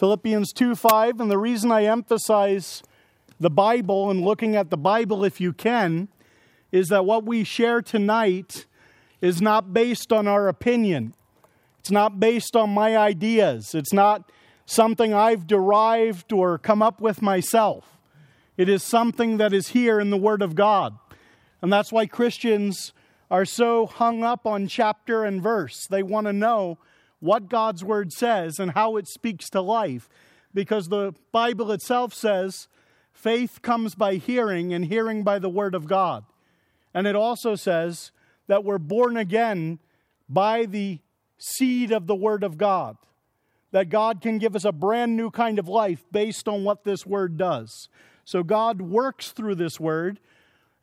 Philippians 2 5. And the reason I emphasize the Bible and looking at the Bible if you can is that what we share tonight is not based on our opinion. It's not based on my ideas. It's not something I've derived or come up with myself. It is something that is here in the Word of God. And that's why Christians are so hung up on chapter and verse. They want to know what God's Word says and how it speaks to life. Because the Bible itself says faith comes by hearing, and hearing by the Word of God. And it also says that we're born again by the seed of the Word of God. That God can give us a brand new kind of life based on what this Word does. So God works through this Word,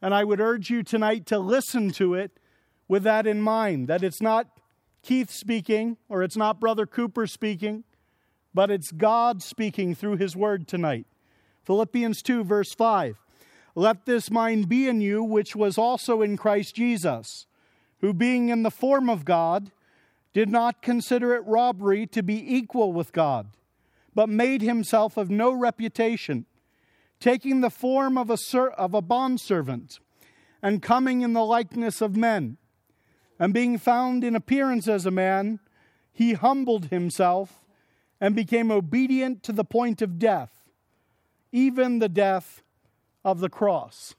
and I would urge you tonight to listen to it with that in mind that it's not Keith speaking or it's not Brother Cooper speaking, but it's God speaking through His Word tonight. Philippians 2, verse 5. Let this mind be in you, which was also in Christ Jesus, who being in the form of God, did not consider it robbery to be equal with God, but made himself of no reputation, taking the form of a, ser- of a bondservant, and coming in the likeness of men. And being found in appearance as a man, he humbled himself and became obedient to the point of death, even the death of the cross.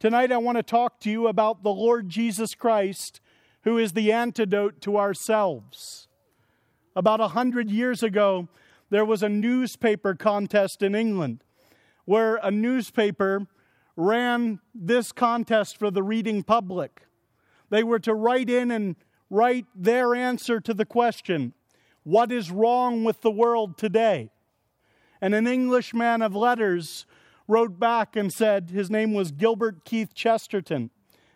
Tonight, I want to talk to you about the Lord Jesus Christ, who is the antidote to ourselves. About a hundred years ago, there was a newspaper contest in England where a newspaper ran this contest for the reading public. They were to write in and write their answer to the question, What is wrong with the world today? And an English man of letters wrote back and said his name was Gilbert Keith Chesterton.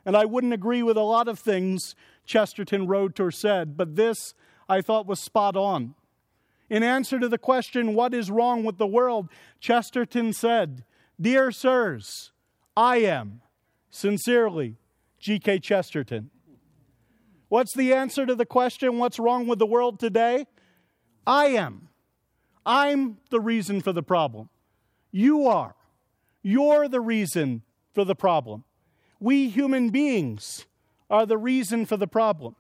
And I wouldn't agree with a lot of things Chesterton wrote or said, but this I thought was spot on. In answer to the question, What is wrong with the world? Chesterton said, Dear sirs, I am. Sincerely, G.K. Chesterton. What's the answer to the question, What's wrong with the world today? I am. I'm the reason for the problem. You are. You're the reason for the problem. We human beings are the reason for the problem.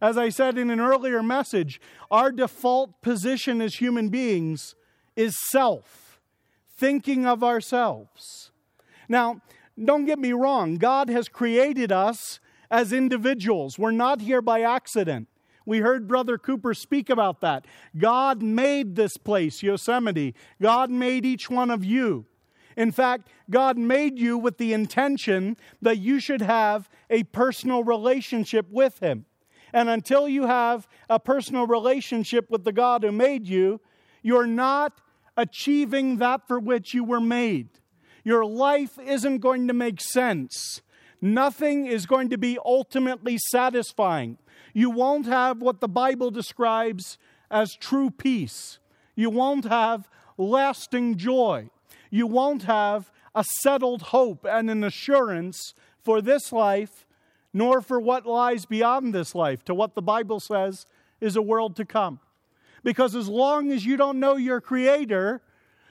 As I said in an earlier message, our default position as human beings is self, thinking of ourselves. Now, don't get me wrong, God has created us as individuals. We're not here by accident. We heard Brother Cooper speak about that. God made this place, Yosemite. God made each one of you. In fact, God made you with the intention that you should have a personal relationship with Him. And until you have a personal relationship with the God who made you, you're not achieving that for which you were made. Your life isn't going to make sense. Nothing is going to be ultimately satisfying. You won't have what the Bible describes as true peace. You won't have lasting joy you won't have a settled hope and an assurance for this life, nor for what lies beyond this life, to what the Bible says is a world to come. Because as long as you don't know your Creator,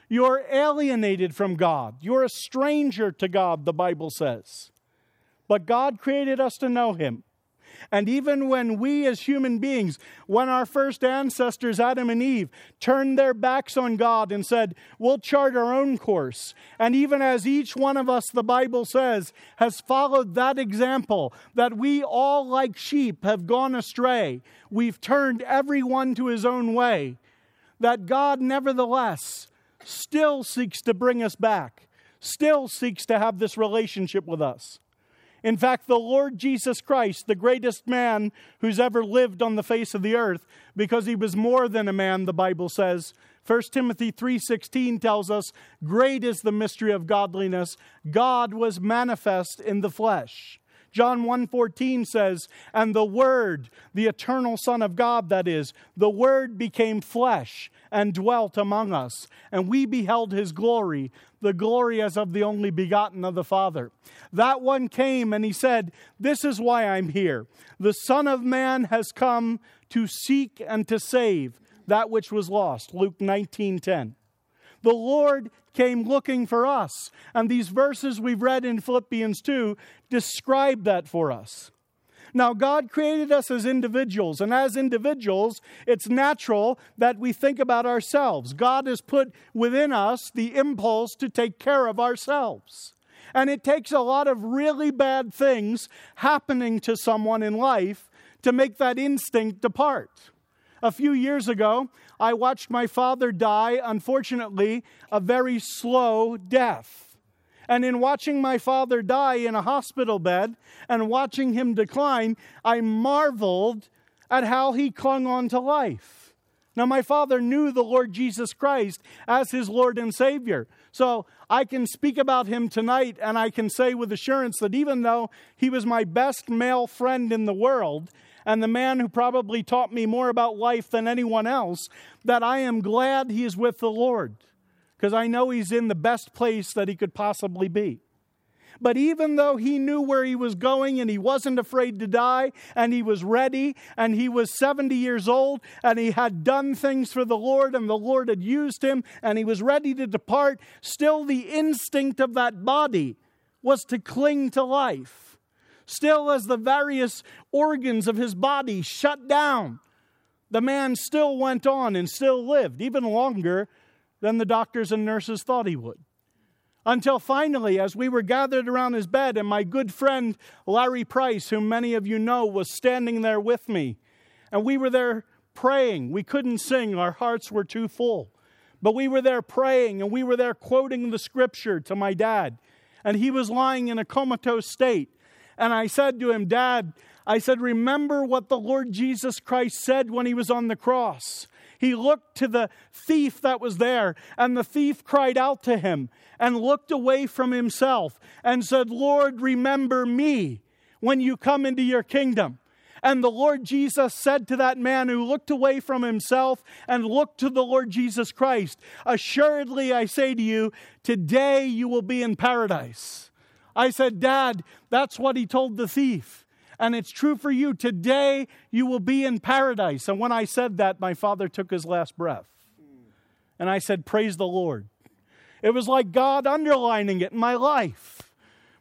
you're alienated from God. You're a stranger to God, the Bible says. But God created us to know Him. And even when we as human beings, when our first ancestors, Adam and Eve, turned their backs on God and said, We'll chart our own course. And even as each one of us, the Bible says, has followed that example, that we all, like sheep, have gone astray, we've turned everyone to his own way, that God, nevertheless, still seeks to bring us back, still seeks to have this relationship with us. In fact, the Lord Jesus Christ, the greatest man who's ever lived on the face of the earth, because he was more than a man, the Bible says. 1 Timothy 3:16 tells us, "Great is the mystery of godliness. God was manifest in the flesh." John 1:14 says, "And the word, the eternal son of God that is, the word became flesh and dwelt among us, and we beheld his glory, the glory as of the only begotten of the Father." That one came and he said, "This is why I'm here. The son of man has come to seek and to save that which was lost. Luke 19:10. The Lord came looking for us. And these verses we've read in Philippians 2 describe that for us. Now, God created us as individuals, and as individuals, it's natural that we think about ourselves. God has put within us the impulse to take care of ourselves. And it takes a lot of really bad things happening to someone in life to make that instinct depart. A few years ago, I watched my father die, unfortunately, a very slow death. And in watching my father die in a hospital bed and watching him decline, I marveled at how he clung on to life. Now, my father knew the Lord Jesus Christ as his Lord and Savior. So I can speak about him tonight and I can say with assurance that even though he was my best male friend in the world, and the man who probably taught me more about life than anyone else, that I am glad he is with the Lord because I know he's in the best place that he could possibly be. But even though he knew where he was going and he wasn't afraid to die and he was ready and he was 70 years old and he had done things for the Lord and the Lord had used him and he was ready to depart, still the instinct of that body was to cling to life still as the various organs of his body shut down, the man still went on and still lived, even longer than the doctors and nurses thought he would. Until finally, as we were gathered around his bed, and my good friend Larry Price, whom many of you know, was standing there with me, and we were there praying. We couldn't sing, our hearts were too full. But we were there praying, and we were there quoting the scripture to my dad. And he was lying in a comatose state. And I said to him, Dad, I said, remember what the Lord Jesus Christ said when he was on the cross. He looked to the thief that was there, and the thief cried out to him and looked away from himself and said, Lord, remember me when you come into your kingdom. And the Lord Jesus said to that man who looked away from himself and looked to the Lord Jesus Christ, Assuredly, I say to you, today you will be in paradise. I said, Dad, that's what he told the thief. And it's true for you. Today you will be in paradise. And when I said that, my father took his last breath. And I said, Praise the Lord. It was like God underlining it in my life.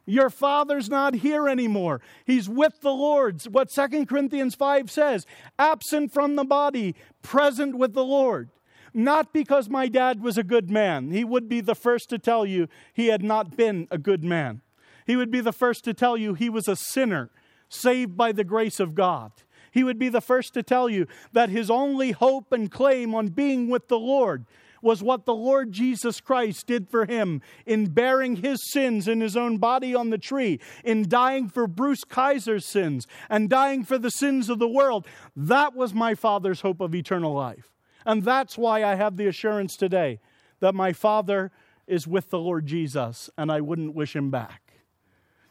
Your father's not here anymore. He's with the Lord. What 2 Corinthians 5 says absent from the body, present with the Lord. Not because my dad was a good man. He would be the first to tell you he had not been a good man. He would be the first to tell you he was a sinner saved by the grace of God. He would be the first to tell you that his only hope and claim on being with the Lord was what the Lord Jesus Christ did for him in bearing his sins in his own body on the tree, in dying for Bruce Kaiser's sins, and dying for the sins of the world. That was my Father's hope of eternal life. And that's why I have the assurance today that my Father is with the Lord Jesus, and I wouldn't wish him back.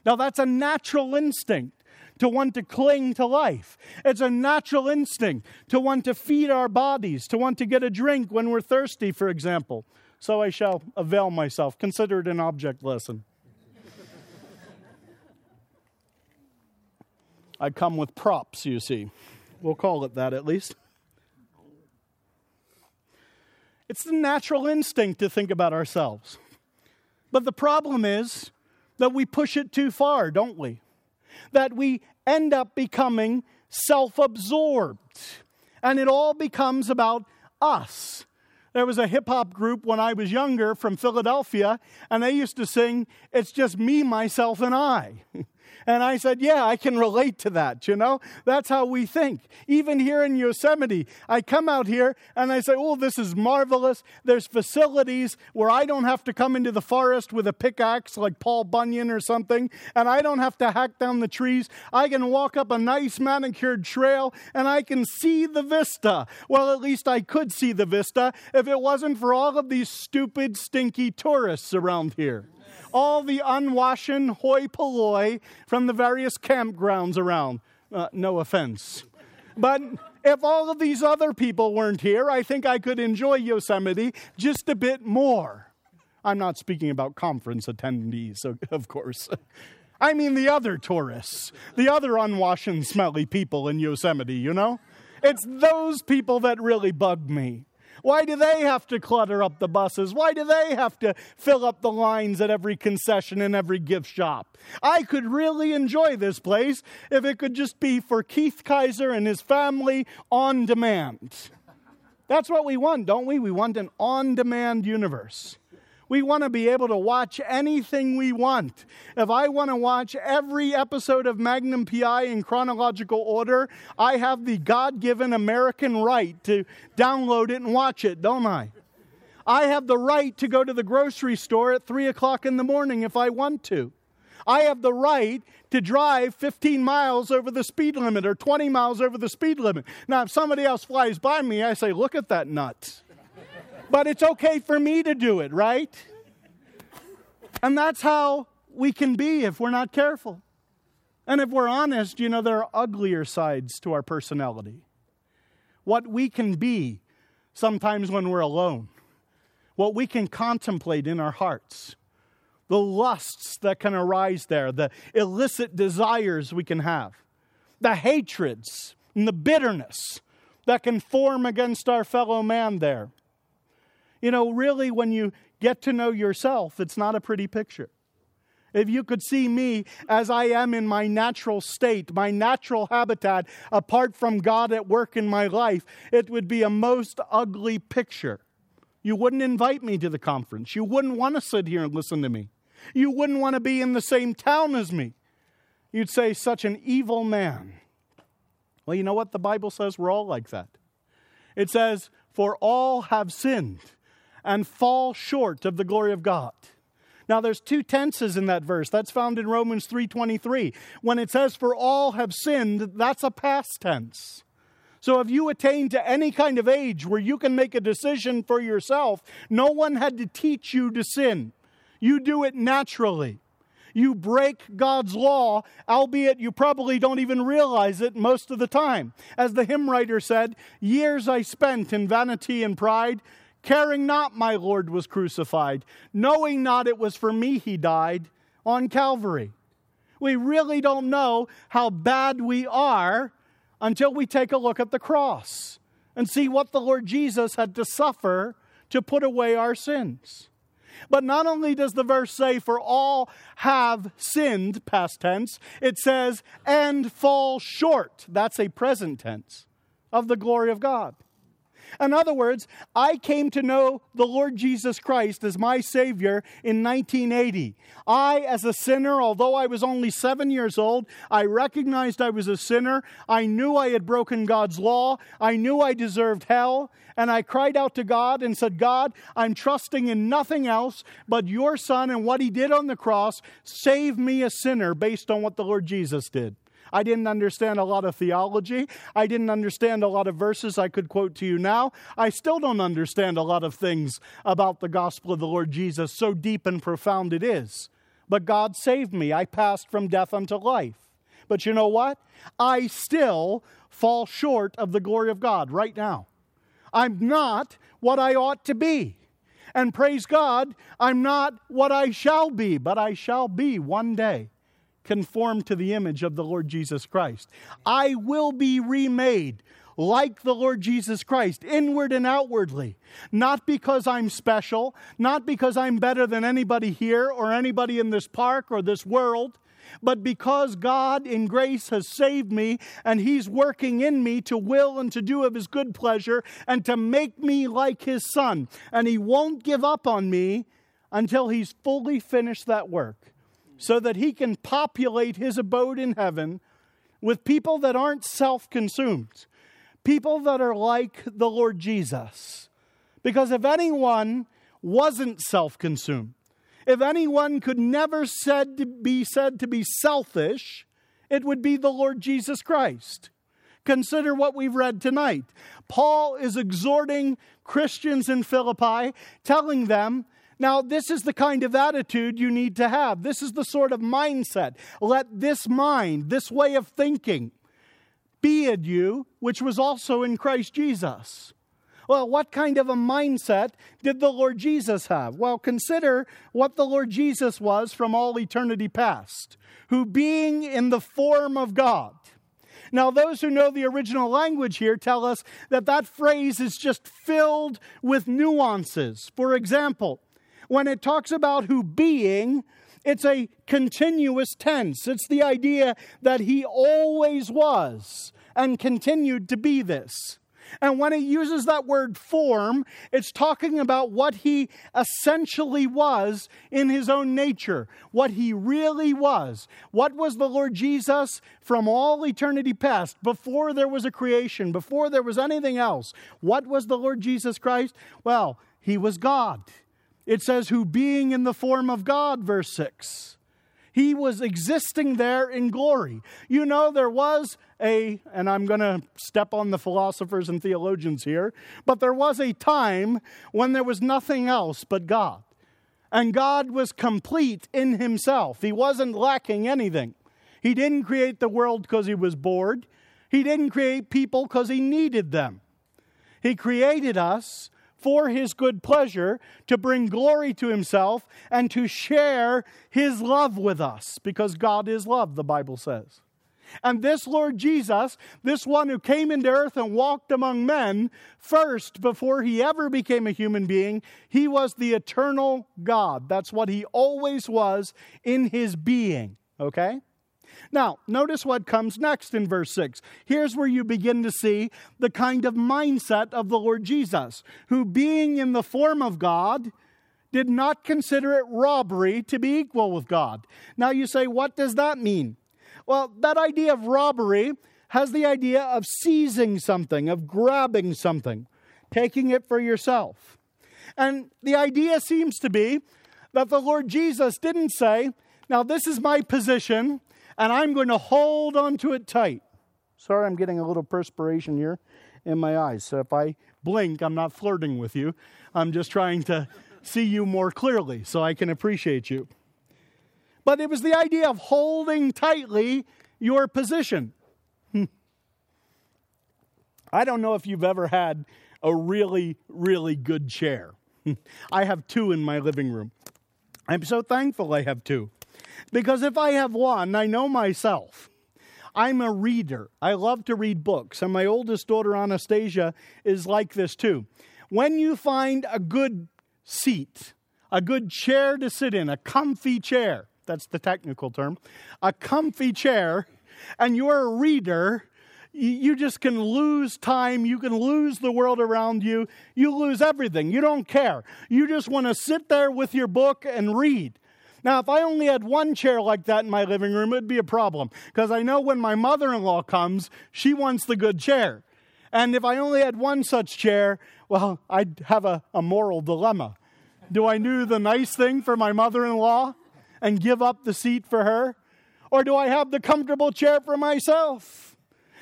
Now, that's a natural instinct to want to cling to life. It's a natural instinct to want to feed our bodies, to want to get a drink when we're thirsty, for example. So I shall avail myself. Consider it an object lesson. I come with props, you see. We'll call it that at least. It's the natural instinct to think about ourselves. But the problem is, that we push it too far, don't we? That we end up becoming self absorbed. And it all becomes about us. There was a hip hop group when I was younger from Philadelphia, and they used to sing, It's just me, myself, and I. And I said, Yeah, I can relate to that, you know? That's how we think. Even here in Yosemite, I come out here and I say, Oh, this is marvelous. There's facilities where I don't have to come into the forest with a pickaxe like Paul Bunyan or something, and I don't have to hack down the trees. I can walk up a nice manicured trail and I can see the vista. Well, at least I could see the vista if it wasn't for all of these stupid, stinky tourists around here all the unwashen hoi polloi from the various campgrounds around. Uh, no offense. But if all of these other people weren't here, I think I could enjoy Yosemite just a bit more. I'm not speaking about conference attendees, of course. I mean the other tourists, the other unwashed smelly people in Yosemite, you know? It's those people that really bug me. Why do they have to clutter up the buses? Why do they have to fill up the lines at every concession and every gift shop? I could really enjoy this place if it could just be for Keith Kaiser and his family on demand. That's what we want, don't we? We want an on demand universe. We want to be able to watch anything we want. If I want to watch every episode of Magnum PI in chronological order, I have the God given American right to download it and watch it, don't I? I have the right to go to the grocery store at 3 o'clock in the morning if I want to. I have the right to drive 15 miles over the speed limit or 20 miles over the speed limit. Now, if somebody else flies by me, I say, Look at that nut but it's okay for me to do it, right? And that's how we can be if we're not careful. And if we're honest, you know, there are uglier sides to our personality. What we can be sometimes when we're alone, what we can contemplate in our hearts, the lusts that can arise there, the illicit desires we can have, the hatreds and the bitterness that can form against our fellow man there. You know, really, when you get to know yourself, it's not a pretty picture. If you could see me as I am in my natural state, my natural habitat, apart from God at work in my life, it would be a most ugly picture. You wouldn't invite me to the conference. You wouldn't want to sit here and listen to me. You wouldn't want to be in the same town as me. You'd say, such an evil man. Well, you know what the Bible says? We're all like that. It says, For all have sinned and fall short of the glory of God. Now there's two tenses in that verse. That's found in Romans 3:23. When it says for all have sinned, that's a past tense. So if you attain to any kind of age where you can make a decision for yourself, no one had to teach you to sin. You do it naturally. You break God's law, albeit you probably don't even realize it most of the time. As the hymn writer said, years I spent in vanity and pride, caring not my Lord was crucified, knowing not it was for me he died on Calvary. We really don't know how bad we are until we take a look at the cross and see what the Lord Jesus had to suffer to put away our sins. But not only does the verse say, For all have sinned, past tense, it says, and fall short, that's a present tense, of the glory of God. In other words, I came to know the Lord Jesus Christ as my Savior in 1980. I, as a sinner, although I was only seven years old, I recognized I was a sinner. I knew I had broken God's law. I knew I deserved hell. And I cried out to God and said, God, I'm trusting in nothing else but your Son and what He did on the cross. Save me, a sinner, based on what the Lord Jesus did. I didn't understand a lot of theology. I didn't understand a lot of verses I could quote to you now. I still don't understand a lot of things about the gospel of the Lord Jesus, so deep and profound it is. But God saved me. I passed from death unto life. But you know what? I still fall short of the glory of God right now. I'm not what I ought to be. And praise God, I'm not what I shall be, but I shall be one day conformed to the image of the Lord Jesus Christ. I will be remade like the Lord Jesus Christ, inward and outwardly. Not because I'm special, not because I'm better than anybody here or anybody in this park or this world, but because God in grace has saved me and He's working in me to will and to do of His good pleasure and to make me like His Son. And He won't give up on me until He's fully finished that work so that he can populate his abode in heaven with people that aren't self consumed, people that are like the Lord Jesus. Because if anyone wasn't self consumed, if anyone could never said to be said to be selfish, it would be the Lord Jesus Christ. Consider what we've read tonight. Paul is exhorting Christians in Philippi, telling them now, this is the kind of attitude you need to have. This is the sort of mindset. Let this mind, this way of thinking, be in you, which was also in Christ Jesus. Well, what kind of a mindset did the Lord Jesus have? Well, consider what the Lord Jesus was from all eternity past, who being in the form of God, Now, those who know the original language here tell us that that phrase is just filled with nuances. For example, when it talks about who being, it's a continuous tense. It's the idea that he always was and continued to be this. And when it uses that word form, it's talking about what he essentially was in his own nature, what he really was. What was the Lord Jesus from all eternity past, before there was a creation, before there was anything else? What was the Lord Jesus Christ? Well, he was God. It says, who being in the form of God, verse 6. He was existing there in glory. You know, there was a, and I'm going to step on the philosophers and theologians here, but there was a time when there was nothing else but God. And God was complete in himself, He wasn't lacking anything. He didn't create the world because He was bored, He didn't create people because He needed them. He created us for his good pleasure, to bring glory to himself, and to share his love with us, because God is love, the Bible says. And this Lord Jesus, this one who came into earth and walked among men, first, before he ever became a human being, he was the eternal God. That's what he always was in his being, okay? Now, notice what comes next in verse 6. Here's where you begin to see the kind of mindset of the Lord Jesus, who, being in the form of God, did not consider it robbery to be equal with God. Now, you say, what does that mean? Well, that idea of robbery has the idea of seizing something, of grabbing something, taking it for yourself. And the idea seems to be that the Lord Jesus didn't say, Now, this is my position, and I'm going to hold onto it tight. Sorry, I'm getting a little perspiration here in my eyes. So if I blink, I'm not flirting with you. I'm just trying to see you more clearly so I can appreciate you. But it was the idea of holding tightly your position. Hmm. I don't know if you've ever had a really, really good chair. I have two in my living room. I'm so thankful I have two. Because if I have one, I know myself. I'm a reader. I love to read books. And my oldest daughter, Anastasia, is like this too. When you find a good seat, a good chair to sit in, a comfy chair, that's the technical term, a comfy chair, and you're a reader, you just can lose time. You can lose the world around you. You lose everything. You don't care. You just want to sit there with your book and read. Now, if I only had one chair like that in my living room, it'd be a problem because I know when my mother in law comes, she wants the good chair. And if I only had one such chair, well, I'd have a, a moral dilemma. Do I do the nice thing for my mother in law and give up the seat for her? Or do I have the comfortable chair for myself?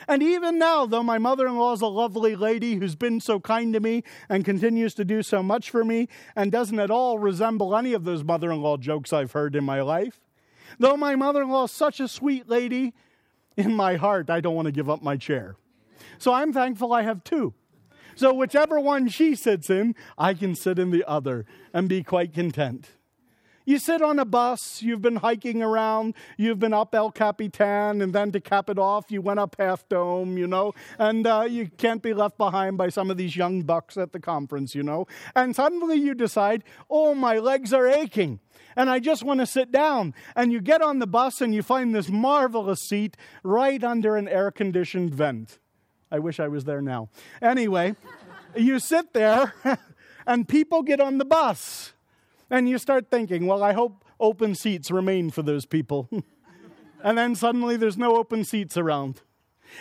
And even now, though my mother in law is a lovely lady who's been so kind to me and continues to do so much for me and doesn't at all resemble any of those mother in law jokes I've heard in my life, though my mother in law is such a sweet lady, in my heart, I don't want to give up my chair. So I'm thankful I have two. So whichever one she sits in, I can sit in the other and be quite content. You sit on a bus, you've been hiking around, you've been up El Capitan, and then to cap it off, you went up Half Dome, you know, and uh, you can't be left behind by some of these young bucks at the conference, you know. And suddenly you decide, oh, my legs are aching and I just want to sit down. And you get on the bus and you find this marvelous seat right under an air conditioned vent. I wish I was there now. Anyway, you sit there and people get on the bus. And you start thinking, well, I hope open seats remain for those people. and then suddenly there's no open seats around.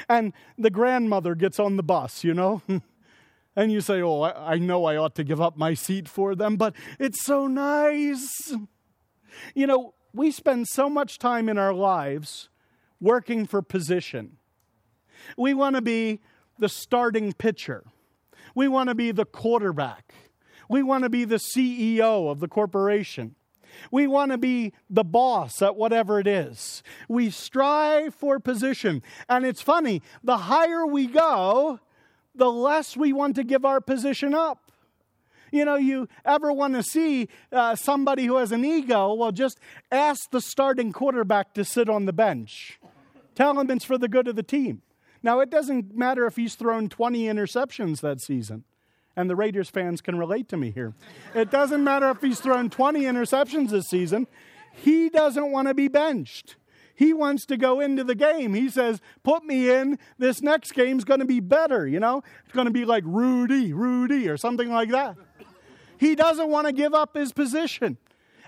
And the grandmother gets on the bus, you know? and you say, oh, I, I know I ought to give up my seat for them, but it's so nice. You know, we spend so much time in our lives working for position. We want to be the starting pitcher. We want to be the quarterback. We want to be the CEO of the corporation. We want to be the boss at whatever it is. We strive for position. And it's funny, the higher we go, the less we want to give our position up. You know, you ever want to see uh, somebody who has an ego? Well, just ask the starting quarterback to sit on the bench. Tell him it's for the good of the team. Now, it doesn't matter if he's thrown 20 interceptions that season. And the Raiders fans can relate to me here. It doesn't matter if he's thrown 20 interceptions this season. He doesn't want to be benched. He wants to go into the game. He says, Put me in. This next game's going to be better. You know, it's going to be like Rudy, Rudy, or something like that. He doesn't want to give up his position.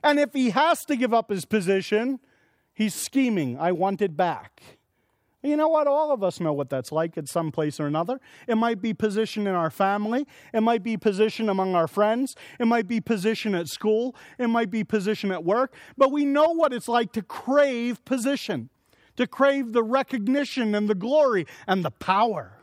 And if he has to give up his position, he's scheming. I want it back. You know what? All of us know what that's like at some place or another. It might be position in our family. It might be position among our friends. It might be position at school. It might be position at work. But we know what it's like to crave position, to crave the recognition and the glory and the power.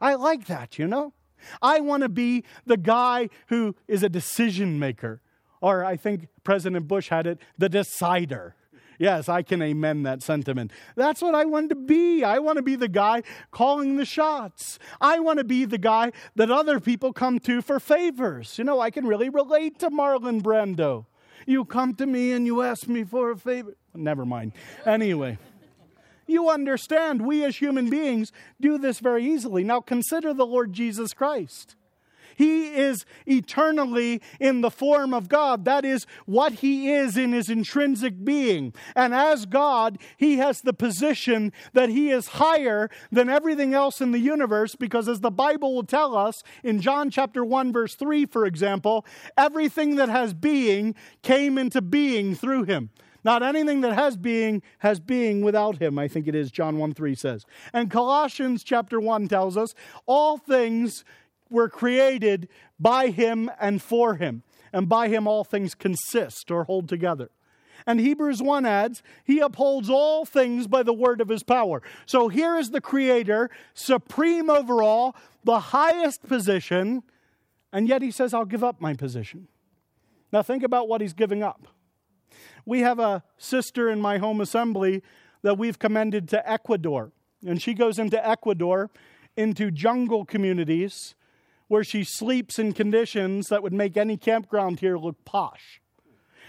I like that, you know? I want to be the guy who is a decision maker. Or I think President Bush had it, the decider. Yes, I can amen that sentiment. That's what I want to be. I want to be the guy calling the shots. I want to be the guy that other people come to for favors. You know, I can really relate to Marlon Brando. You come to me and you ask me for a favor. Never mind. Anyway. You understand, we as human beings do this very easily. Now consider the Lord Jesus Christ. He is eternally in the form of God. That is what he is in his intrinsic being. And as God, he has the position that he is higher than everything else in the universe because, as the Bible will tell us in John chapter 1, verse 3, for example, everything that has being came into being through him. Not anything that has being has being without him, I think it is, John 1 3 says. And Colossians chapter 1 tells us all things were created by him and for him. And by him all things consist or hold together. And Hebrews 1 adds, He upholds all things by the word of His power. So here is the Creator, supreme over all, the highest position, and yet He says, I'll give up my position. Now think about what He's giving up. We have a sister in my home assembly that we've commended to Ecuador, and she goes into Ecuador into jungle communities where she sleeps in conditions that would make any campground here look posh.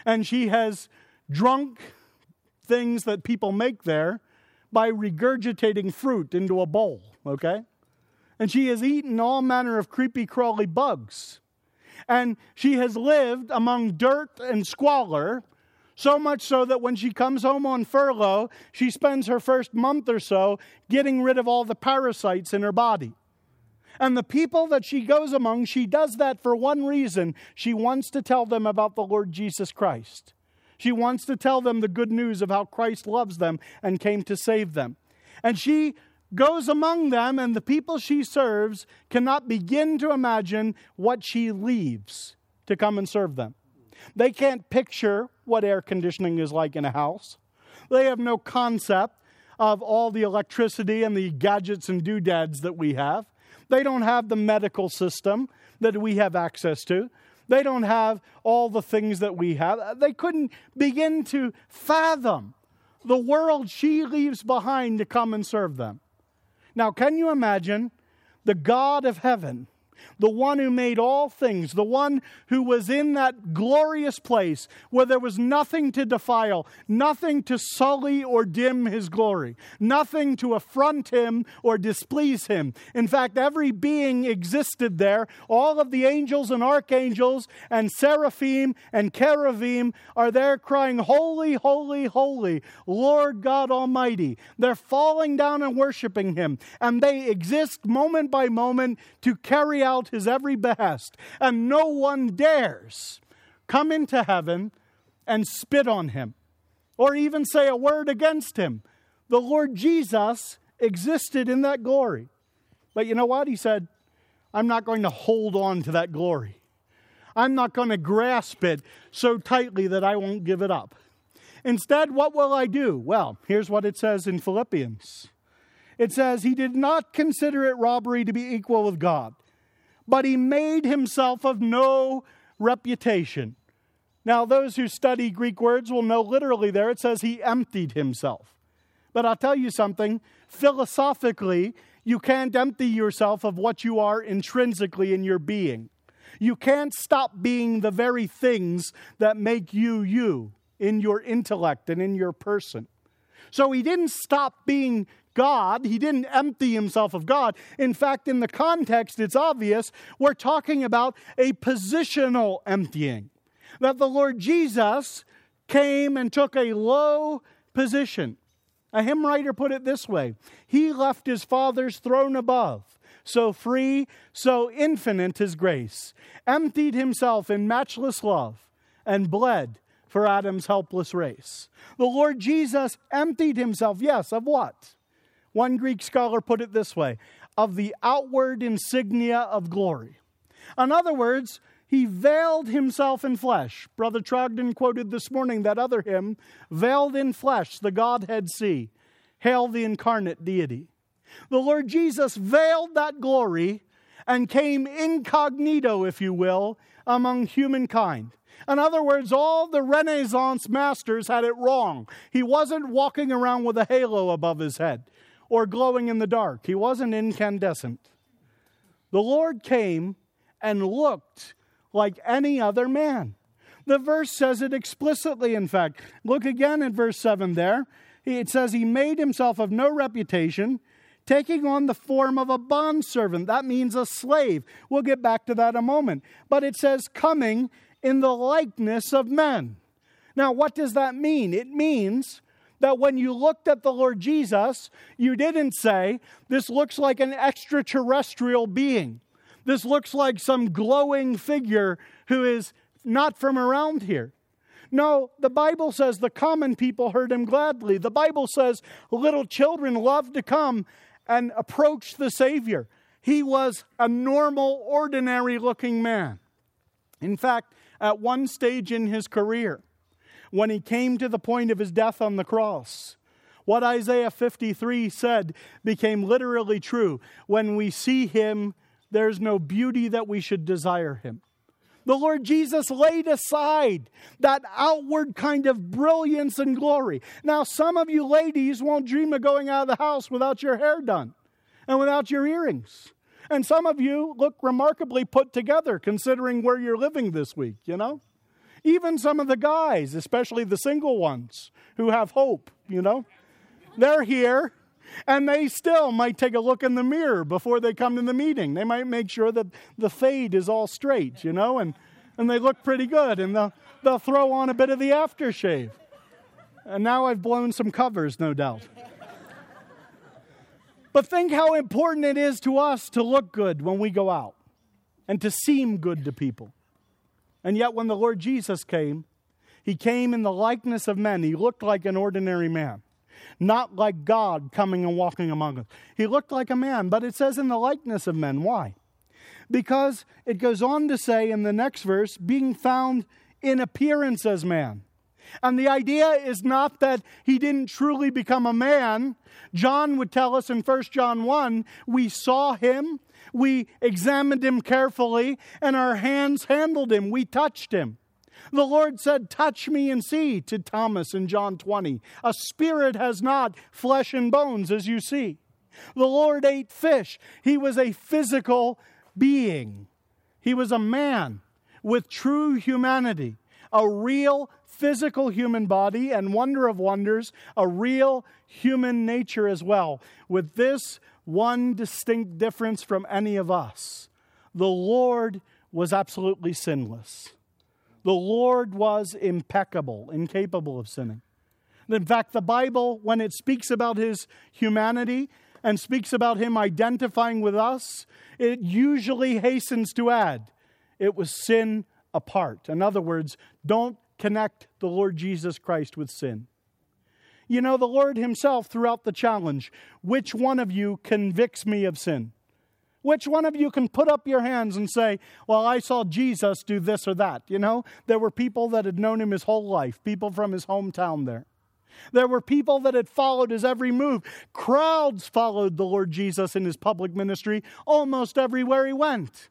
And she has drunk things that people make there by regurgitating fruit into a bowl, okay? And she has eaten all manner of creepy, crawly bugs. And she has lived among dirt and squalor, so much so that when she comes home on furlough, she spends her first month or so getting rid of all the parasites in her body. And the people that she goes among, she does that for one reason. She wants to tell them about the Lord Jesus Christ. She wants to tell them the good news of how Christ loves them and came to save them. And she goes among them, and the people she serves cannot begin to imagine what she leaves to come and serve them. They can't picture what air conditioning is like in a house. They have no concept of all the electricity and the gadgets and doodads that we have. They don't have the medical system that we have access to. They don't have all the things that we have. They couldn't begin to fathom the world she leaves behind to come and serve them. Now, can you imagine the God of heaven the one who made all things, the one who was in that glorious place where there was nothing to defile, nothing to sully or dim his glory, nothing to affront him or displease him. In fact, every being existed there. All of the angels and archangels and seraphim and cherubim are there crying, Holy, holy, holy, Lord God Almighty. They're falling down and worshiping him, and they exist moment by moment to carry out his every behest, and no one dares come into heaven and spit on him or even say a word against him. The Lord Jesus existed in that glory. But you know what? He said, I'm not going to hold on to that glory. I'm not going to grasp it so tightly that I won't give it up. Instead, what will I do? Well, here's what it says in Philippians it says, He did not consider it robbery to be equal with God, but he made himself of no reputation. Now, those who study Greek words will know literally there it says he emptied himself. But I'll tell you something philosophically, you can't empty yourself of what you are intrinsically in your being. You can't stop being the very things that make you you in your intellect and in your person. So he didn't stop being God. He didn't empty himself of God. In fact, in the context, it's obvious we're talking about a positional emptying. That the Lord Jesus came and took a low position. A hymn writer put it this way He left his Father's throne above, so free, so infinite his grace, emptied himself in matchless love, and bled for Adam's helpless race. The Lord Jesus emptied himself, yes, of what? One Greek scholar put it this way of the outward insignia of glory. In other words, he veiled himself in flesh. Brother Trogdon quoted this morning that other hymn, Veiled in Flesh, the Godhead see. Hail the incarnate deity. The Lord Jesus veiled that glory and came incognito, if you will, among humankind. In other words, all the Renaissance masters had it wrong. He wasn't walking around with a halo above his head or glowing in the dark, he wasn't incandescent. The Lord came and looked like any other man. The verse says it explicitly, in fact. Look again at verse 7 there. It says, He made himself of no reputation, taking on the form of a bondservant. That means a slave. We'll get back to that in a moment. But it says, coming in the likeness of men. Now, what does that mean? It means that when you looked at the Lord Jesus, you didn't say, This looks like an extraterrestrial being. This looks like some glowing figure who is not from around here. No, the Bible says the common people heard him gladly. The Bible says little children loved to come and approach the Savior. He was a normal, ordinary looking man. In fact, at one stage in his career, when he came to the point of his death on the cross, what Isaiah 53 said became literally true. When we see him, there's no beauty that we should desire him. The Lord Jesus laid aside that outward kind of brilliance and glory. Now, some of you ladies won't dream of going out of the house without your hair done and without your earrings. And some of you look remarkably put together considering where you're living this week, you know? Even some of the guys, especially the single ones who have hope, you know? They're here and they still might take a look in the mirror before they come to the meeting. They might make sure that the fade is all straight, you know, and, and they look pretty good. And they'll, they'll throw on a bit of the aftershave. And now I've blown some covers, no doubt. But think how important it is to us to look good when we go out and to seem good to people. And yet, when the Lord Jesus came, he came in the likeness of men. He looked like an ordinary man not like God coming and walking among us. He looked like a man, but it says in the likeness of men. Why? Because it goes on to say in the next verse, being found in appearance as man. And the idea is not that he didn't truly become a man. John would tell us in 1 John 1 we saw him, we examined him carefully, and our hands handled him, we touched him. The Lord said, Touch me and see, to Thomas in John 20. A spirit has not flesh and bones, as you see. The Lord ate fish. He was a physical being, he was a man with true humanity, a real physical human body, and wonder of wonders, a real human nature as well. With this one distinct difference from any of us the Lord was absolutely sinless. The Lord was impeccable, incapable of sinning. In fact, the Bible, when it speaks about his humanity and speaks about him identifying with us, it usually hastens to add it was sin apart. In other words, don't connect the Lord Jesus Christ with sin. You know, the Lord Himself throughout the challenge, which one of you convicts me of sin? Which one of you can put up your hands and say, Well, I saw Jesus do this or that? You know, there were people that had known him his whole life, people from his hometown there. There were people that had followed his every move. Crowds followed the Lord Jesus in his public ministry almost everywhere he went.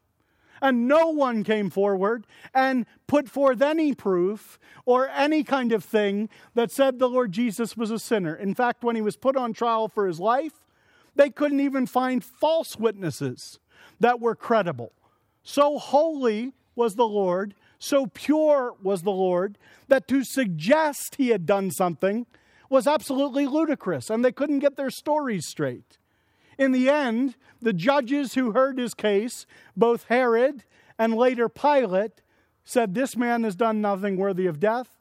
And no one came forward and put forth any proof or any kind of thing that said the Lord Jesus was a sinner. In fact, when he was put on trial for his life, they couldn't even find false witnesses that were credible. So holy was the Lord, so pure was the Lord, that to suggest he had done something was absolutely ludicrous, and they couldn't get their stories straight. In the end, the judges who heard his case, both Herod and later Pilate, said, This man has done nothing worthy of death,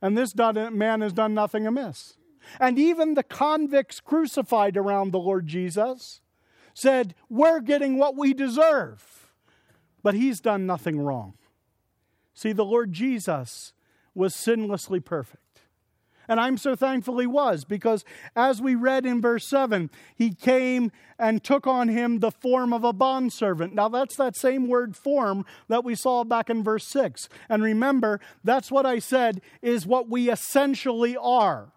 and this man has done nothing amiss. And even the convicts crucified around the Lord Jesus said, We're getting what we deserve, but he's done nothing wrong. See, the Lord Jesus was sinlessly perfect. And I'm so thankful he was because, as we read in verse 7, he came and took on him the form of a bondservant. Now, that's that same word form that we saw back in verse 6. And remember, that's what I said is what we essentially are.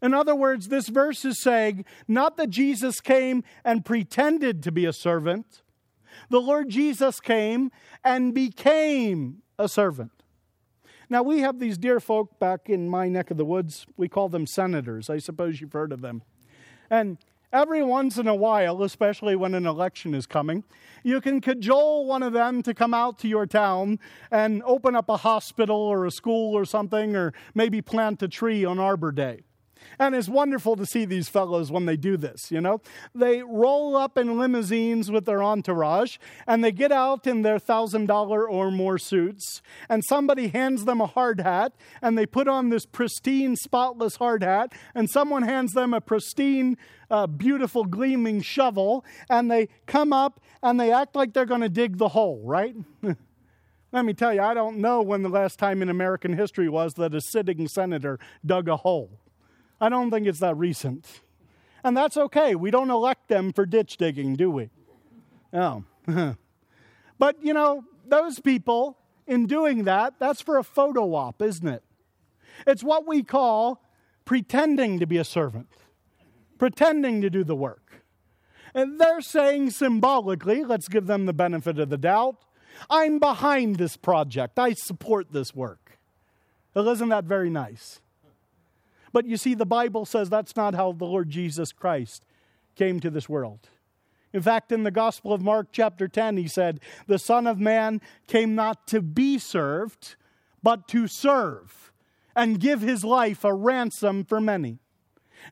In other words, this verse is saying not that Jesus came and pretended to be a servant, the Lord Jesus came and became a servant. Now, we have these dear folk back in my neck of the woods. We call them senators. I suppose you've heard of them. And every once in a while, especially when an election is coming, you can cajole one of them to come out to your town and open up a hospital or a school or something, or maybe plant a tree on Arbor Day. And it's wonderful to see these fellows when they do this, you know. They roll up in limousines with their entourage and they get out in their $1,000 or more suits, and somebody hands them a hard hat and they put on this pristine, spotless hard hat, and someone hands them a pristine, uh, beautiful, gleaming shovel, and they come up and they act like they're going to dig the hole, right? Let me tell you, I don't know when the last time in American history was that a sitting senator dug a hole. I don't think it's that recent. And that's okay. We don't elect them for ditch digging, do we? No. but, you know, those people, in doing that, that's for a photo op, isn't it? It's what we call pretending to be a servant, pretending to do the work. And they're saying symbolically, let's give them the benefit of the doubt, I'm behind this project, I support this work. Well, isn't that very nice? But you see, the Bible says that's not how the Lord Jesus Christ came to this world. In fact, in the Gospel of Mark, chapter 10, he said, The Son of Man came not to be served, but to serve and give his life a ransom for many.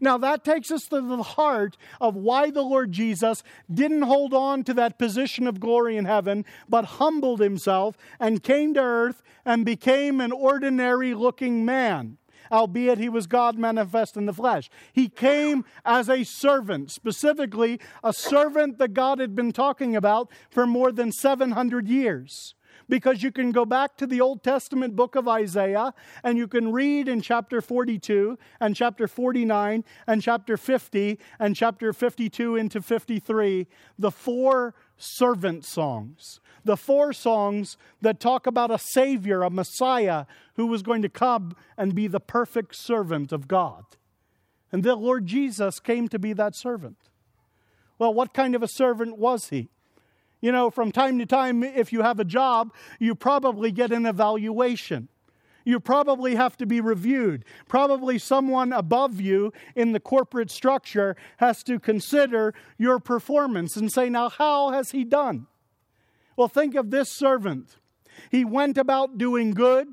Now, that takes us to the heart of why the Lord Jesus didn't hold on to that position of glory in heaven, but humbled himself and came to earth and became an ordinary looking man albeit he was God manifest in the flesh. He came as a servant, specifically a servant that God had been talking about for more than 700 years because you can go back to the Old Testament book of Isaiah and you can read in chapter 42 and chapter 49 and chapter 50 and chapter 52 into 53 the four servant songs the four songs that talk about a Savior, a Messiah, who was going to come and be the perfect servant of God. And the Lord Jesus came to be that servant. Well, what kind of a servant was he? You know, from time to time, if you have a job, you probably get an evaluation. You probably have to be reviewed. Probably someone above you in the corporate structure has to consider your performance and say, now, how has he done? Well, think of this servant. He went about doing good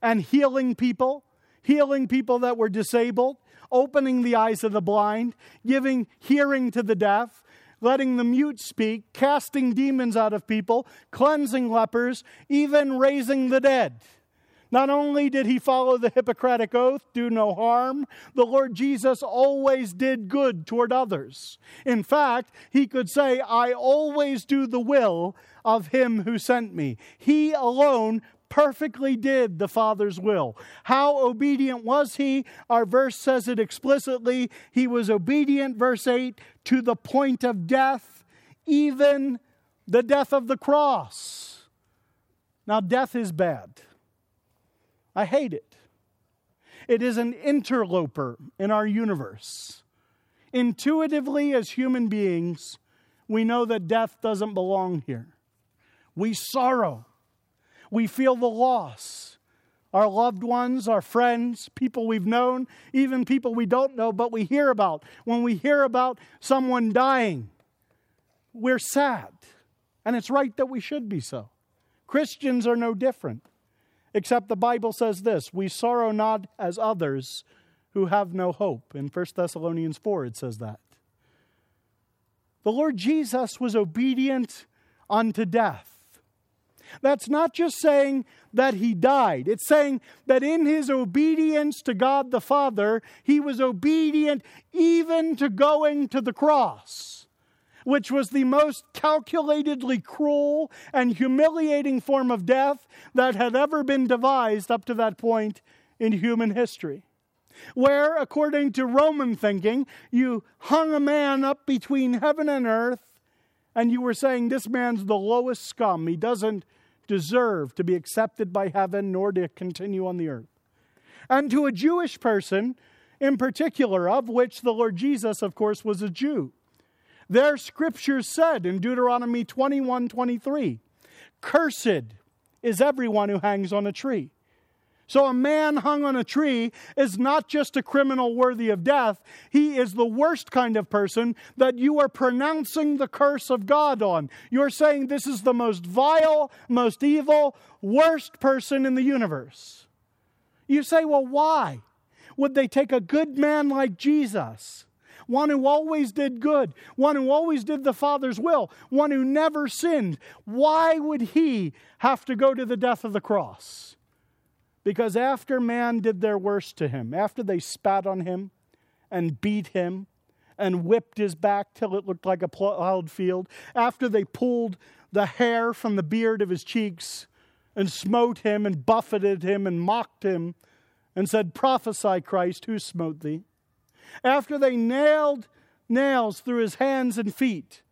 and healing people, healing people that were disabled, opening the eyes of the blind, giving hearing to the deaf, letting the mute speak, casting demons out of people, cleansing lepers, even raising the dead. Not only did he follow the Hippocratic oath, do no harm, the Lord Jesus always did good toward others. In fact, he could say, I always do the will of him who sent me. He alone perfectly did the Father's will. How obedient was he? Our verse says it explicitly. He was obedient, verse 8, to the point of death, even the death of the cross. Now, death is bad. I hate it. It is an interloper in our universe. Intuitively, as human beings, we know that death doesn't belong here. We sorrow, we feel the loss. Our loved ones, our friends, people we've known, even people we don't know, but we hear about. When we hear about someone dying, we're sad. And it's right that we should be so. Christians are no different. Except the Bible says this we sorrow not as others, who have no hope. In 1 Thessalonians 4, it says that. The Lord Jesus was obedient unto death. That's not just saying that he died. It's saying that in his obedience to God the Father, he was obedient even to going to the cross, which was the most calculatedly cruel and humiliating form of death that had ever been devised up to that point in human history. Where, according to Roman thinking, you hung a man up between heaven and earth and you were saying this man's the lowest scum. He doesn't deserve to be accepted by heaven nor to continue on the earth. And to a Jewish person in particular, of which the Lord Jesus, of course, was a Jew. Their scripture said in Deuteronomy 21 23, Cursed is everyone who hangs on a tree. So a man hung on a tree is not just a criminal worthy of death, he is the worst kind of person that you are pronouncing the curse of God on. You're saying this is the most vile, most evil, worst person in the universe. You say, well, why? Would they take a good man like Jesus? One who always did good, one who always did the Father's will, one who never sinned. Why would he have to go to the death of the cross? Because after man did their worst to him, after they spat on him and beat him and whipped his back till it looked like a plowed field, after they pulled the hair from the beard of his cheeks and smote him and buffeted him and mocked him and said, Prophesy, Christ, who smote thee? After they nailed nails through his hands and feet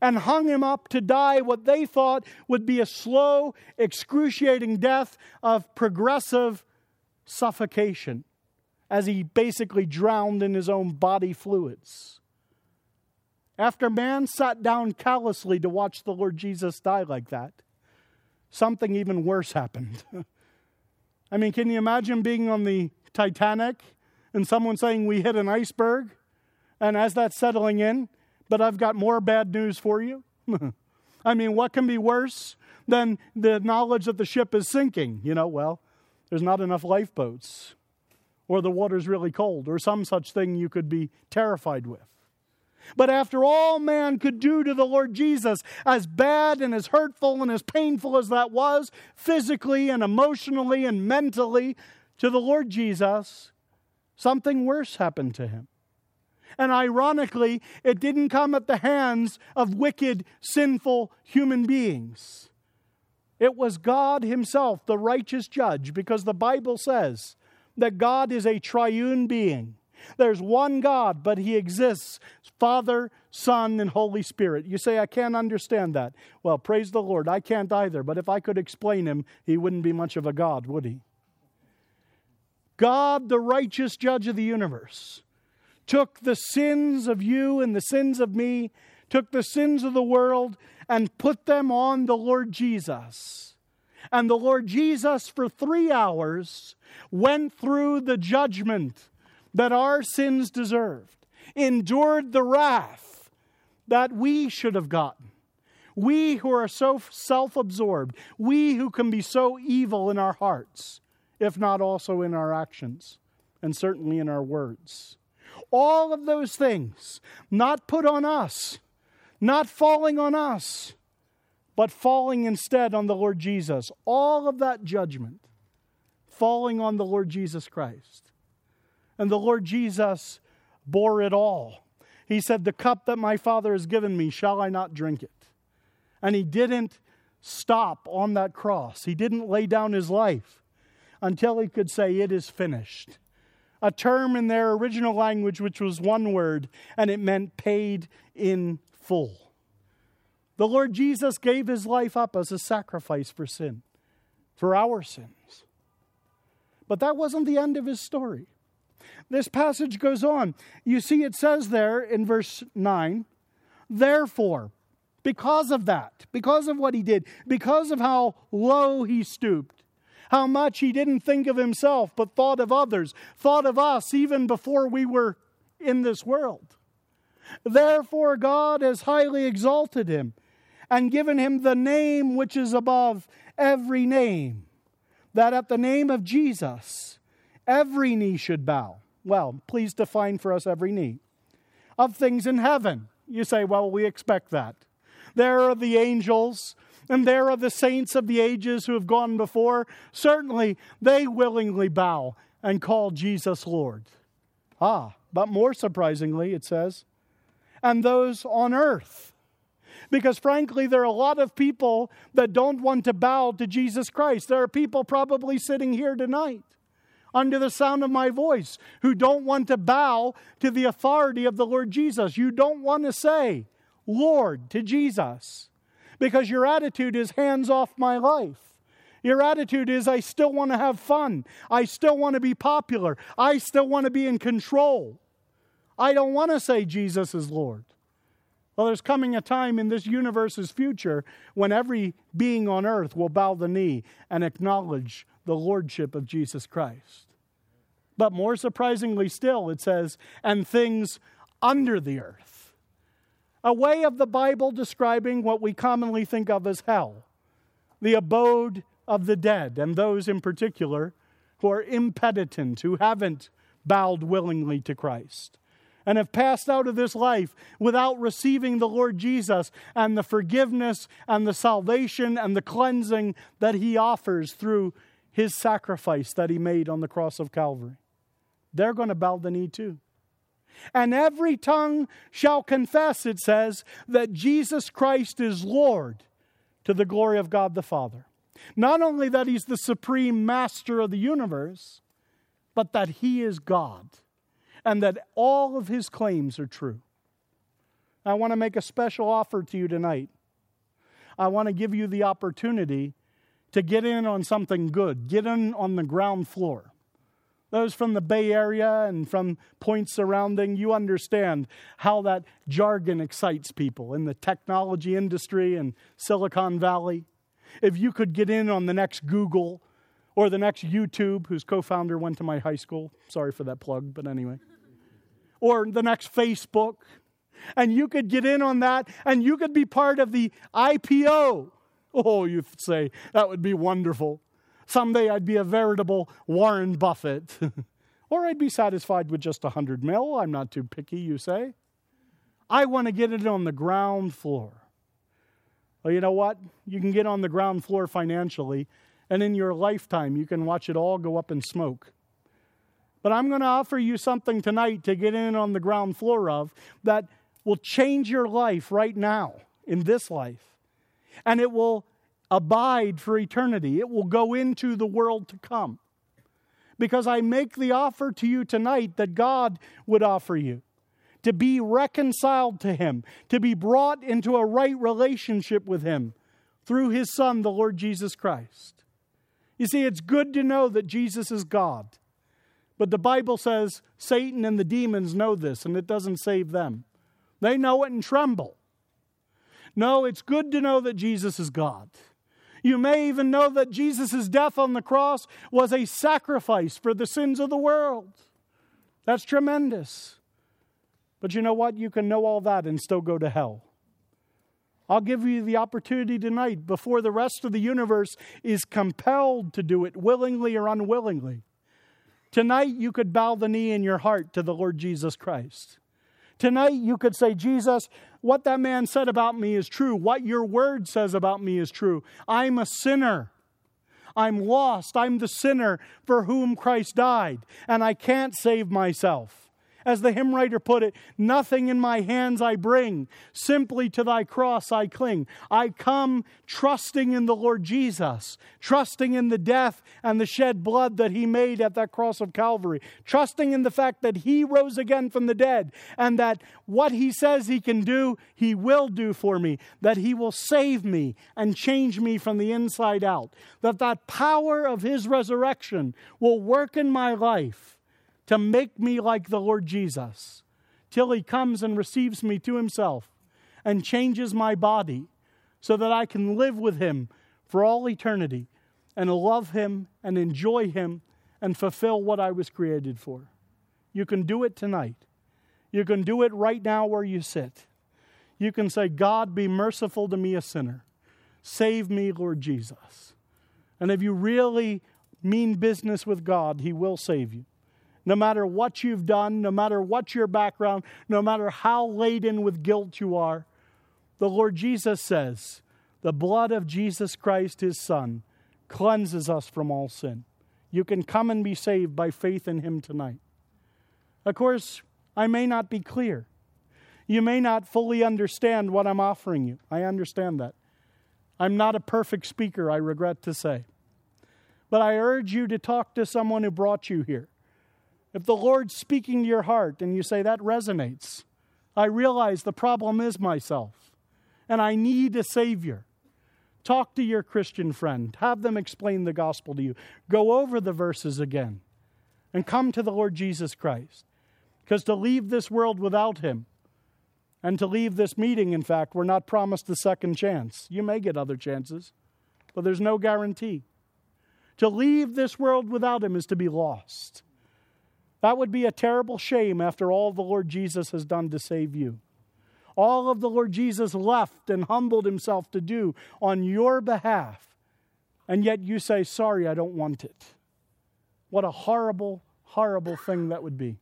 and hung him up to die what they thought would be a slow, excruciating death of progressive suffocation as he basically drowned in his own body fluids. After man sat down callously to watch the Lord Jesus die like that, something even worse happened. I mean, can you imagine being on the Titanic and someone saying, We hit an iceberg? And as that's settling in, but I've got more bad news for you. I mean, what can be worse than the knowledge that the ship is sinking? You know, well, there's not enough lifeboats, or the water's really cold, or some such thing you could be terrified with. But after all man could do to the Lord Jesus, as bad and as hurtful and as painful as that was, physically and emotionally and mentally, to the Lord Jesus, something worse happened to him. And ironically, it didn't come at the hands of wicked, sinful human beings. It was God Himself, the righteous judge, because the Bible says that God is a triune being. There's one God, but He exists Father, Son, and Holy Spirit. You say, I can't understand that. Well, praise the Lord. I can't either, but if I could explain Him, He wouldn't be much of a God, would He? God, the righteous judge of the universe, took the sins of you and the sins of me, took the sins of the world, and put them on the Lord Jesus. And the Lord Jesus, for three hours, went through the judgment that our sins deserved, endured the wrath that we should have gotten. We who are so self absorbed, we who can be so evil in our hearts, if not also in our actions, and certainly in our words. All of those things not put on us, not falling on us, but falling instead on the Lord Jesus. All of that judgment falling on the Lord Jesus Christ. And the Lord Jesus bore it all. He said, The cup that my Father has given me, shall I not drink it? And he didn't stop on that cross. He didn't lay down his life until he could say, It is finished a term in their original language which was one word, and it meant paid in full. The Lord Jesus gave his life up as a sacrifice for sin, for our sins. But that wasn't the end of his story. This passage goes on. You see, it says there in verse 9, therefore, because of that, because of what he did, because of how low he stooped, how much he didn't think of himself, but thought of others, thought of us even before we were in this world. Therefore, God has highly exalted him and given him the name which is above every name, that at the name of Jesus every knee should bow Well, please define for us every knee Of things in heaven. You say, well, we expect that. There are the angels, and there are the saints of the ages who have gone before. Certainly, they willingly bow and call Jesus Lord. Ah, but more surprisingly, it says, and those on earth. Because frankly, there are a lot of people that don't want to bow to Jesus Christ. There are people probably sitting here tonight under the sound of my voice who don't want to bow to the authority of the Lord Jesus. You don't want to say, Lord, to Jesus because your attitude is hands off my life. Your attitude is, I still want to have fun. I still want to be popular. I still want to be in control. I don't want to say Jesus is Lord. Well, there's coming a time in this universe's future when every being on earth will bow the knee and acknowledge the lordship of Jesus Christ. But more surprisingly still, it says, and things under the earth. A way of the Bible describing what we commonly think of as hell, the abode of the dead, and those in particular who are impenitent, who haven't bowed willingly to Christ and have passed out of this life without receiving the Lord Jesus and the forgiveness and the salvation and the cleansing that He offers through His sacrifice that He made on the cross of Calvary. They're going to bow the knee too. And every tongue shall confess, it says, that Jesus Christ is Lord to the glory of God the Father. Not only that He's the supreme master of the universe, but that He is God and that all of his claims are true. I want to make a special offer to you tonight. I want to give you the opportunity to get in on something good, get in on the ground floor. Those from the Bay Area and from points surrounding, you understand how that jargon excites people in the technology industry and Silicon Valley. If you could get in on the next Google or the next YouTube, whose co founder went to my high school, sorry for that plug, but anyway or the next Facebook. And you could get in on that and you could be part of the IPO. Oh, you say, that would be wonderful. Someday I'd be a veritable Warren Buffett. or I'd be satisfied with just a hundred mil. I'm not too picky, you say. I want to get it on the ground floor. Well, you know what? You can get on the ground floor financially, and in your lifetime, you can watch it all go up in smoke. But I'm going to offer you something tonight to get in on the ground floor of that will change your life right now, in this life. And it will abide for eternity, it will go into the world to come. Because I make the offer to you tonight that God would offer you to be reconciled to Him, to be brought into a right relationship with Him through His Son, the Lord Jesus Christ. You see, it's good to know that Jesus is God. But the Bible says Satan and the demons know this, and it doesn't save them. They know it and tremble. No, it's good to know that Jesus is God. You may even know that Jesus' death on the cross was a sacrifice for the sins of the world. That's tremendous. But you know what? You can know all that and still go to hell. I'll give you the opportunity tonight before the rest of the universe is compelled to do it willingly or unwillingly. Tonight, you could bow the knee in your heart to the Lord Jesus Christ. Tonight, you could say, Jesus, what that man said about me is true. What your word says about me is true. I'm a sinner. I'm lost. I'm the sinner for whom Christ died, and I can't save myself. As the hymn writer put it, nothing in my hands I bring, simply to thy cross I cling. I come trusting in the Lord Jesus, trusting in the death and the shed blood that he made at that cross of Calvary, trusting in the fact that he rose again from the dead, and that what he says he can do, he will do for me, that he will save me and change me from the inside out, that that power of his resurrection will work in my life to make me like the Lord Jesus till he comes and receives me to himself and changes my body so that I can live with him for all eternity and love him and enjoy him and fulfill what I was created for. You can do it tonight. You can do it right now where you sit. You can say, God, be merciful to me, a sinner. Save me, Lord Jesus. And if you really mean business with God, He will save you. No matter what you've done, no matter what your background, no matter how laden with guilt you are, the Lord Jesus says, the blood of Jesus Christ, his Son, cleanses us from all sin. You can come and be saved by faith in him tonight. Of course, I may not be clear. You may not fully understand what I'm offering you. I understand that. I'm not a perfect speaker, I regret to say. But I urge you to talk to someone who brought you here. If the Lord's speaking to your heart and you say, that resonates, I realize the problem is myself and I need a Savior. Talk to your Christian friend. Have them explain the gospel to you. Go over the verses again and come to the Lord Jesus Christ. Because to leave this world without Him and to leave this meeting, in fact, we're not promised a second chance. You may get other chances, but there's no guarantee. To leave this world without Him is to be lost. That would be a terrible shame after all the Lord Jesus has done to save you. All of the Lord Jesus left and humbled himself to do on your behalf, and yet you say, Sorry, I don't want it. What a horrible, horrible thing that would be.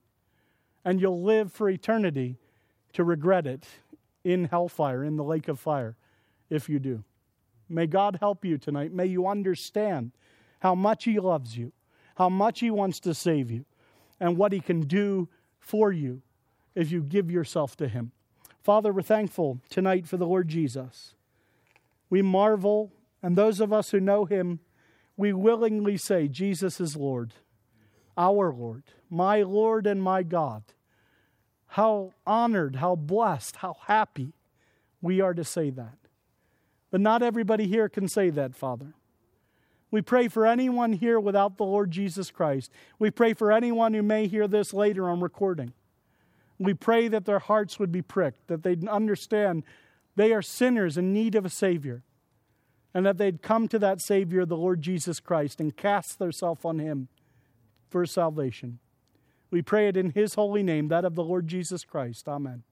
And you'll live for eternity to regret it in hellfire, in the lake of fire, if you do. May God help you tonight. May you understand how much He loves you, how much He wants to save you, and what He can do for you if you give yourself to Him. Father, we're thankful tonight for the Lord Jesus. We marvel, and those of us who know Him, we willingly say, Jesus is Lord, our Lord, my Lord and my God. How honored, how blessed, how happy we are to say that. But not everybody here can say that, Father. We pray for anyone here without the Lord Jesus Christ. We pray for anyone who may hear this later on recording. We pray that their hearts would be pricked, that they'd understand they are sinners in need of a Savior, and that they'd come to that Savior, the Lord Jesus Christ, and cast themselves on Him for salvation. We pray it in His holy name, that of the Lord Jesus Christ. Amen.